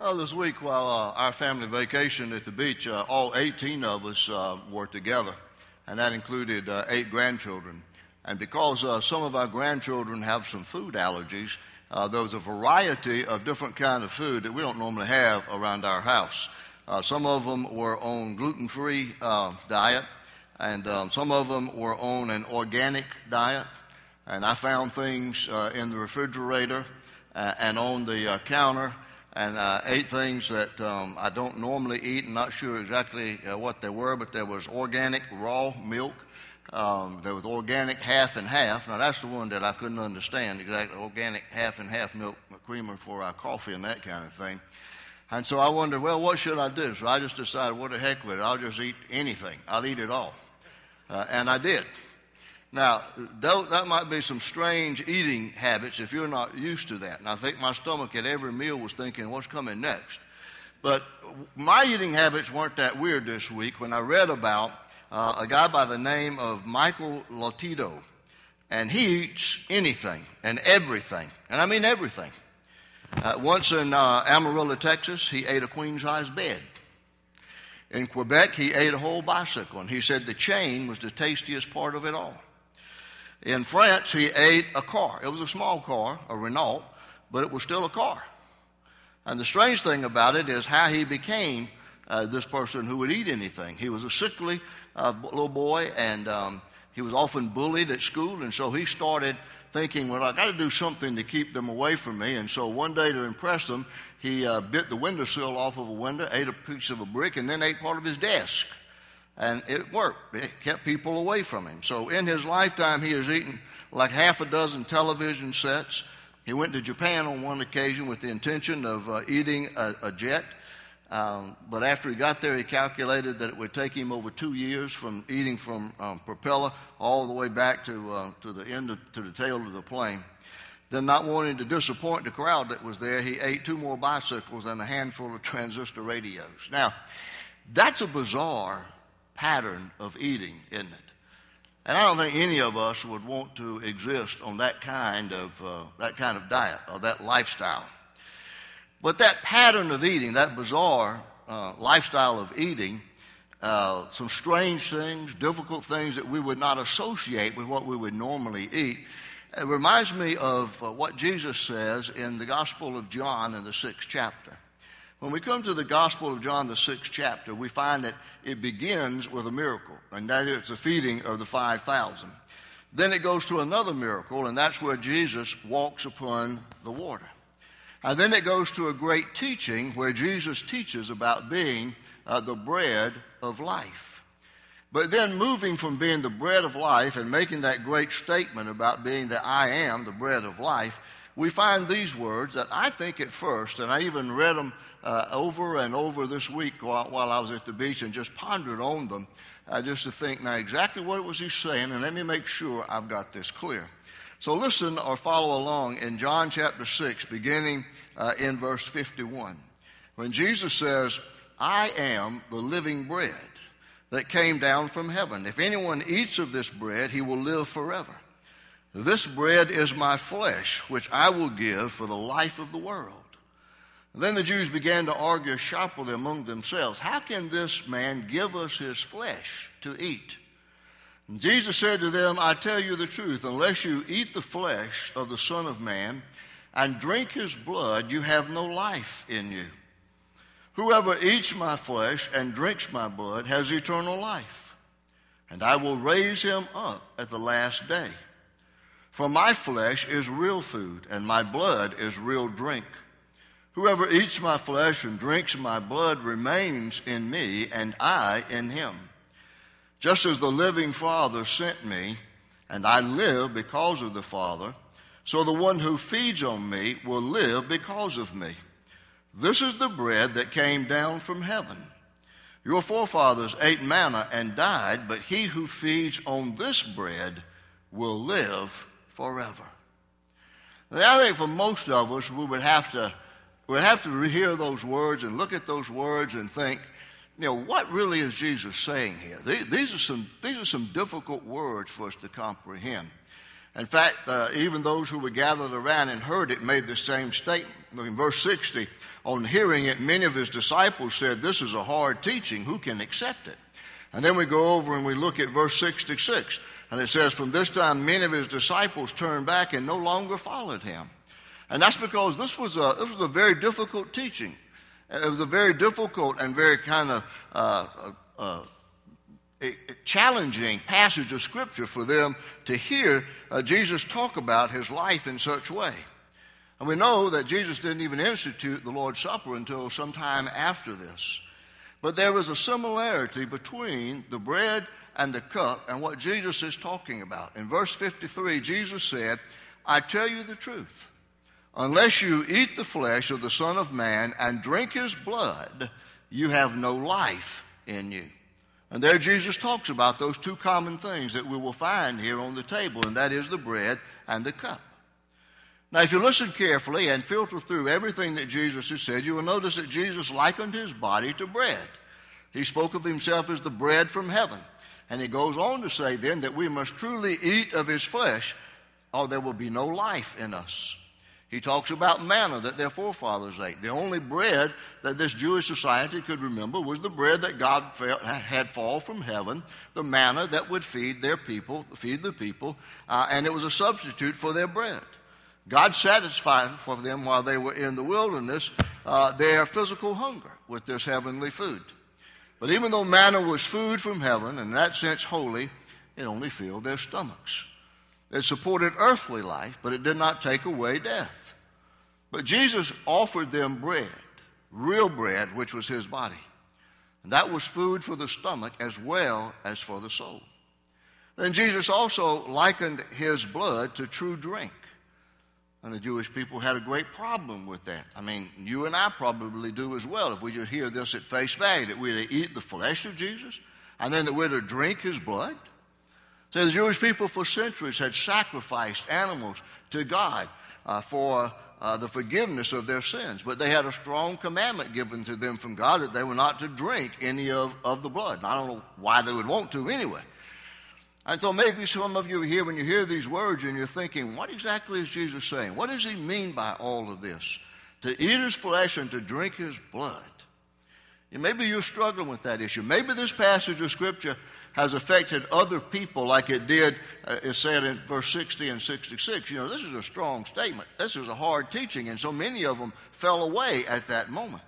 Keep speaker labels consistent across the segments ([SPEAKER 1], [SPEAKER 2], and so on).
[SPEAKER 1] Uh, this week, while uh, our family vacationed at the beach, uh, all 18 of us uh, were together, and that included uh, eight grandchildren. And because uh, some of our grandchildren have some food allergies, there was a variety of different kind of food that we don't normally have around our house. some of them were on gluten-free diet, and um, some of them were on an organic diet. And I found things in the refrigerator and on the counter and uh, ate things that um, I don't normally eat. I'm not sure exactly uh, what they were, but there was organic raw milk. Um, there was organic half and half. Now that's the one that I couldn't understand exactly. Organic half and half milk creamer for our coffee and that kind of thing. And so I wondered, well, what should I do? So I just decided, what the heck with it? I'll just eat anything. I'll eat it all. Uh, and I did. Now, that might be some strange eating habits if you're not used to that. And I think my stomach at every meal was thinking, what's coming next? But my eating habits weren't that weird this week when I read about uh, a guy by the name of Michael Lotito. And he eats anything and everything. And I mean everything. Uh, once in uh, Amarillo, Texas, he ate a queen size bed. In Quebec, he ate a whole bicycle. And he said the chain was the tastiest part of it all. In France, he ate a car. It was a small car, a Renault, but it was still a car. And the strange thing about it is how he became uh, this person who would eat anything. He was a sickly uh, little boy, and um, he was often bullied at school, and so he started thinking, well, I got to do something to keep them away from me. And so one day, to impress them, he uh, bit the windowsill off of a window, ate a piece of a brick, and then ate part of his desk. And it worked. It kept people away from him. So in his lifetime, he has eaten like half a dozen television sets. He went to Japan on one occasion with the intention of uh, eating a, a jet. Um, but after he got there, he calculated that it would take him over two years from eating from um, propeller all the way back to, uh, to the end of, to the tail of the plane. Then, not wanting to disappoint the crowd that was there, he ate two more bicycles and a handful of transistor radios. Now, that's a bizarre pattern of eating, isn't it? And I don't think any of us would want to exist on that kind of, uh, that kind of diet or that lifestyle. But that pattern of eating, that bizarre uh, lifestyle of eating, uh, some strange things, difficult things that we would not associate with what we would normally eat, it reminds me of uh, what Jesus says in the Gospel of John in the sixth chapter. When we come to the Gospel of John, the sixth chapter, we find that it begins with a miracle, and that is the feeding of the 5,000. Then it goes to another miracle, and that's where Jesus walks upon the water. And then it goes to a great teaching where Jesus teaches about being uh, the bread of life. But then moving from being the bread of life and making that great statement about being the I am, the bread of life, we find these words that I think at first, and I even read them uh, over and over this week while, while, I was at the beach and just pondered on them uh, just to think now exactly what was he saying, and let me make sure I've got this clear. So listen or follow along in John chapter 6, beginning uh, in verse 51. When Jesus says, I am the living bread that came down from heaven. If anyone eats of this bread, he will live forever. This bread is my flesh, which I will give for the life of the world. Then the Jews began to argue sharply among themselves How can this man give us his flesh to eat? And Jesus said to them, I tell you the truth, unless you eat the flesh of the Son of Man and drink his blood, you have no life in you. Whoever eats my flesh and drinks my blood has eternal life, and I will raise him up at the last day. For my flesh is real food, and my blood is real drink. Whoever eats my flesh and drinks my blood remains in me, and I in him. Just as the living Father sent me, and I live because of the Father, so the one who feeds on me will live because of me. This is the bread that came down from heaven. Your forefathers ate manna and died, but he who feeds on this bread will live forever. Now, I think for most of us, we would have to we have to hear those words and look at those words and think, you know, what really is Jesus saying here? These are some, these are some difficult words for us to comprehend. In fact, uh, even those who were gathered around and heard it made the same statement. In verse 60, on hearing it, many of his disciples said, This is a hard teaching. Who can accept it? And then we go over and we look at verse 66. And it says, From this time, many of his disciples turned back and no longer followed him. And that's because this was a, this was a very difficult teaching. It was a very difficult and very kind of uh, uh, uh challenging passage of Scripture for them to hear uh, Jesus talk about his life in such way. And we know that Jesus didn't even institute the Lord's Supper until sometime after this. But there was a similarity between the bread and the cup and what Jesus is talking about. In verse 53, Jesus said, I tell you the truth. Unless you eat the flesh of the Son of Man and drink his blood, you have no life in you. And there Jesus talks about those two common things that we will find here on the table, and that is the bread and the cup. Now, if you listen carefully and filter through everything that Jesus has said, you will notice that Jesus likened his body to bread. He spoke of himself as the bread from heaven. And he goes on to say then that we must truly eat of his flesh, or there will be no life in us. He talks about manna that their forefathers ate. The only bread that this Jewish society could remember was the bread that God had fall from heaven, the manna that would feed their people, feed the people, uh, and it was a substitute for their bread. God satisfied for them while they were in the wilderness uh, their physical hunger with this heavenly food. But even though manna was food from heaven, and in that sense holy, it only filled their stomachs. It supported earthly life, but it did not take away death. But Jesus offered them bread, real bread, which was his body. And that was food for the stomach as well as for the soul. Then Jesus also likened his blood to true drink. And the Jewish people had a great problem with that. I mean, you and I probably do as well if we just hear this at face value that we're to eat the flesh of Jesus and then that we're to drink his blood. So the Jewish people for centuries had sacrificed animals to God uh, for uh, the forgiveness of their sins. But they had a strong commandment given to them from God that they were not to drink any of, of the blood. And I don't know why they would want to anyway. And so maybe some of you here, when you hear these words and you're thinking, what exactly is Jesus saying? What does he mean by all of this? To eat his flesh and to drink his blood. And maybe you're struggling with that issue. Maybe this passage of Scripture has affected other people like it did, uh, said in verse 60 and 66. You know, this is a strong statement. This is a hard teaching, and so many of them fell away at that moment.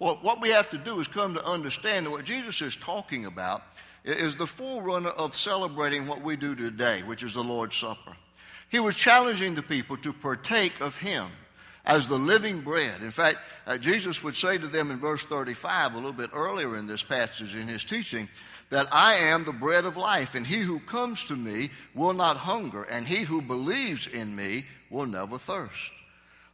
[SPEAKER 1] Well, what we have to do is come to understand that what Jesus is talking about is the forerunner of celebrating what we do today, which is the Lord's Supper. He was challenging the people to partake of Him as the living bread. In fact, uh, Jesus would say to them in verse 35, a little bit earlier in this passage in his teaching, that I am the bread of life, and he who comes to me will not hunger, and he who believes in me will never thirst.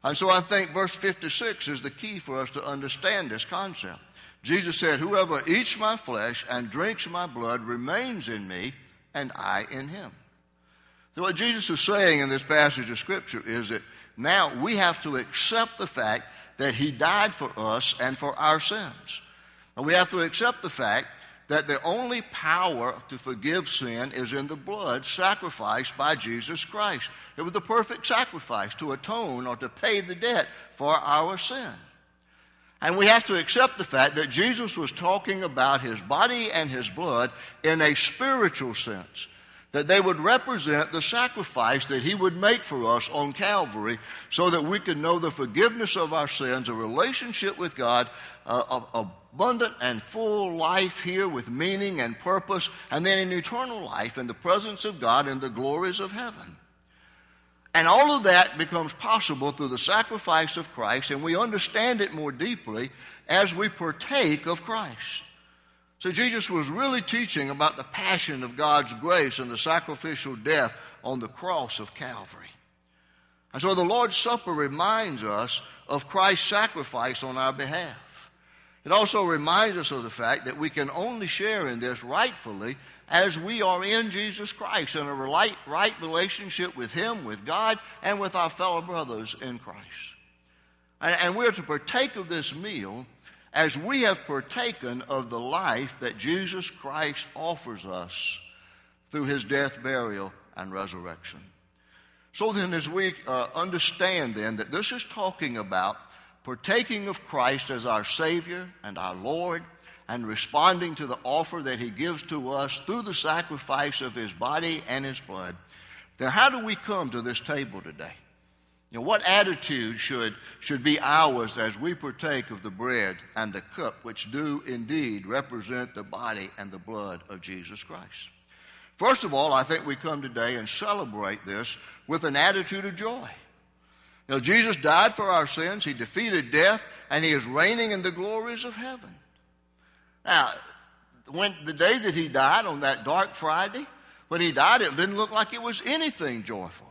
[SPEAKER 1] And so I think verse 56 is the key for us to understand this concept. Jesus said, Whoever eats my flesh and drinks my blood remains in me, and I in him. So, what Jesus is saying in this passage of Scripture is that now we have to accept the fact that he died for us and for our sins. And we have to accept the fact that the only power to forgive sin is in the blood sacrificed by Jesus Christ. It was the perfect sacrifice to atone or to pay the debt for our sin. And we have to accept the fact that Jesus was talking about his body and his blood in a spiritual sense, that they would represent the sacrifice that he would make for us on Calvary so that we could know the forgiveness of our sins, a relationship with God, uh, abundant and full life here with meaning and purpose, and then an eternal life in the presence of God in the glories of heaven. And all of that becomes possible through the sacrifice of Christ, and we understand it more deeply as we partake of Christ. So, Jesus was really teaching about the passion of God's grace and the sacrificial death on the cross of Calvary. And so, the Lord's Supper reminds us of Christ's sacrifice on our behalf. It also reminds us of the fact that we can only share in this rightfully as we are in Jesus Christ in a right, right relationship with Him, with God, and with our fellow brothers in Christ. And, and we're to partake of this meal as we have partaken of the life that Jesus Christ offers us through His death, burial, and resurrection. So then, as we uh, understand then that this is talking about partaking of Christ as our Savior and our Lord, and responding to the offer that He gives to us through the sacrifice of His body and His blood, then how do we come to this table today? You know, what attitude should, should be ours as we partake of the bread and the cup, which do indeed represent the body and the blood of Jesus Christ? First of all, I think we come today and celebrate this with an attitude of joy. Know, Jesus died for our sins, He defeated death, and He is reigning in the glories of heaven. Now, when the day that He died on that dark Friday, when He died, it didn't look like it was anything joyful.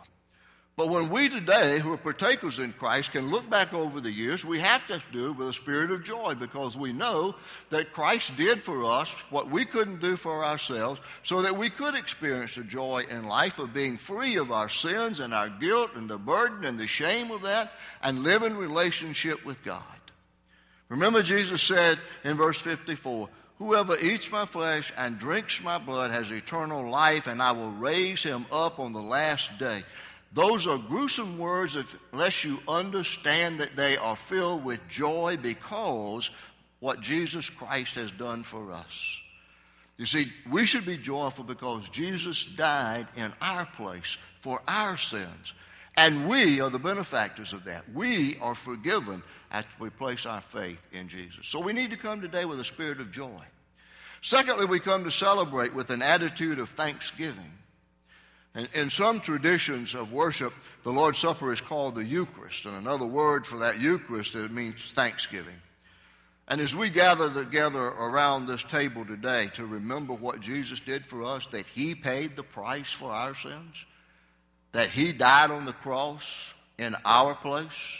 [SPEAKER 1] But when we today, who are partakers in Christ, can look back over the years, we have to do it with a spirit of joy because we know that Christ did for us what we couldn't do for ourselves so that we could experience the joy in life of being free of our sins and our guilt and the burden and the shame of that and live in relationship with God. Remember, Jesus said in verse 54 Whoever eats my flesh and drinks my blood has eternal life, and I will raise him up on the last day. Those are gruesome words unless you understand that they are filled with joy because what Jesus Christ has done for us. You see, we should be joyful because Jesus died in our place for our sins. And we are the benefactors of that. We are forgiven after we place our faith in Jesus. So we need to come today with a spirit of joy. Secondly, we come to celebrate with an attitude of thanksgiving. And in some traditions of worship, the Lord's Supper is called the Eucharist, and another word for that Eucharist it means thanksgiving. And as we gather together around this table today to remember what Jesus did for us, that He paid the price for our sins, that He died on the cross in our place,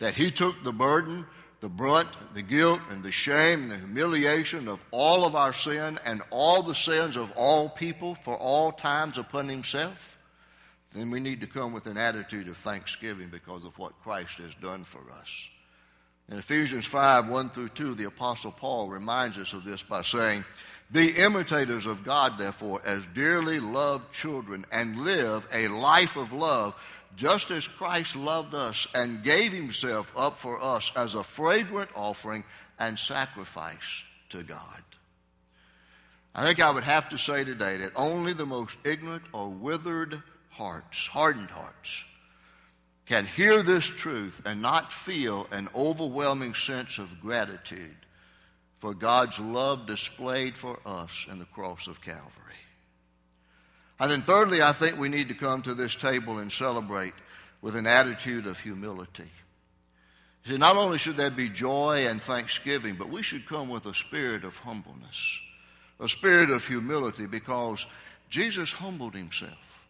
[SPEAKER 1] that He took the burden the brunt, the guilt, and the shame, and the humiliation of all of our sin and all the sins of all people for all times upon himself, then we need to come with an attitude of thanksgiving because of what Christ has done for us. In Ephesians 5 1 through 2, the Apostle Paul reminds us of this by saying, Be imitators of God, therefore, as dearly loved children, and live a life of love just as Christ loved us and gave himself up for us as a fragrant offering and sacrifice to God. I think I would have to say today that only the most ignorant or withered hearts, hardened hearts, can hear this truth and not feel an overwhelming sense of gratitude for God's love displayed for us in the cross of Calvary. And then, thirdly, I think we need to come to this table and celebrate with an attitude of humility. See, not only should there be joy and thanksgiving, but we should come with a spirit of humbleness, a spirit of humility, because Jesus humbled himself.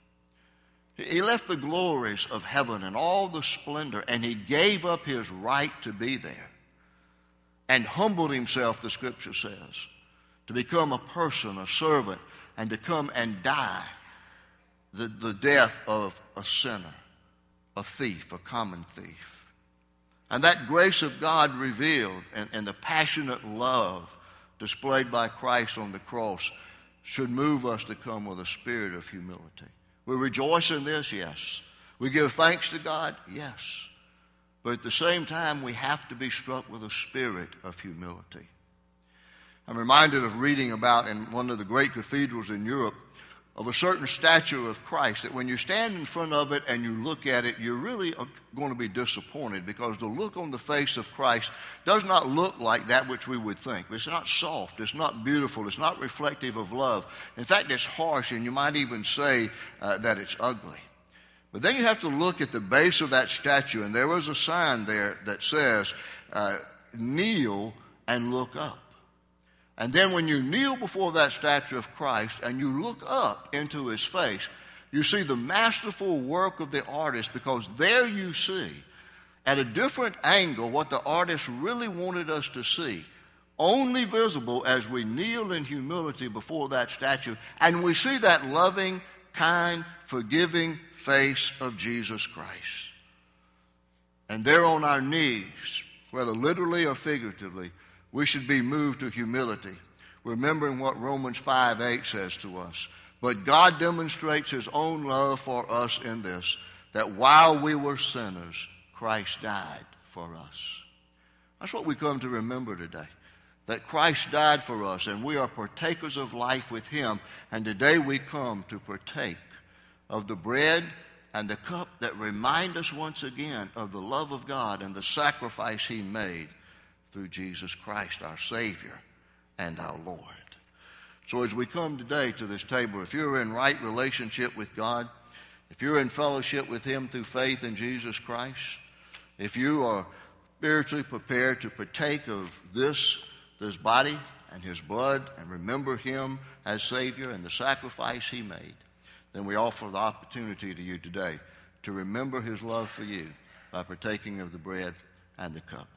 [SPEAKER 1] He left the glories of heaven and all the splendor, and he gave up his right to be there and humbled himself, the scripture says, to become a person, a servant, and to come and die the, the death of a sinner, a thief, a common thief. And that grace of God revealed and, and the passionate love displayed by Christ on the cross should move us to come with a spirit of humility. We rejoice in this, yes. We give thanks to God, yes. But at the same time, we have to be struck with a spirit of humility. I'm reminded of reading about in one of the great cathedrals in Europe of a certain statue of Christ that when you stand in front of it and you look at it, you're really going to be disappointed because the look on the face of Christ does not look like that which we would think. It's not soft, it's not beautiful, it's not reflective of love. In fact, it's harsh, and you might even say uh, that it's ugly. But then you have to look at the base of that statue, and there was a sign there that says, uh, Kneel and look up. And then when you kneel before that statue of Christ and you look up into his face, you see the masterful work of the artist because there you see, at a different angle, what the artist really wanted us to see. Only visible as we kneel in humility before that statue and we see that loving, kind, forgiving face of Jesus Christ. And there on our knees, whether literally or figuratively, we should be moved to humility, remembering what Romans 5 8 says to us But God demonstrates his own love for us in this that while we were sinners, Christ died for us. That's what we come to remember today. That Christ died for us and we are partakers of life with him. And today we come to partake of the bread and the cup that remind us once again of the love of God and the sacrifice he made through Jesus Christ, our Savior and our Lord. So as we come today to this table, if you're in right relationship with God, if you're in fellowship with Him through faith in Jesus Christ, if you are spiritually prepared to partake of this, this body and His blood and remember Him as Savior and the sacrifice He made, then we offer the opportunity to you today to remember His love for you by partaking of the bread and the cup.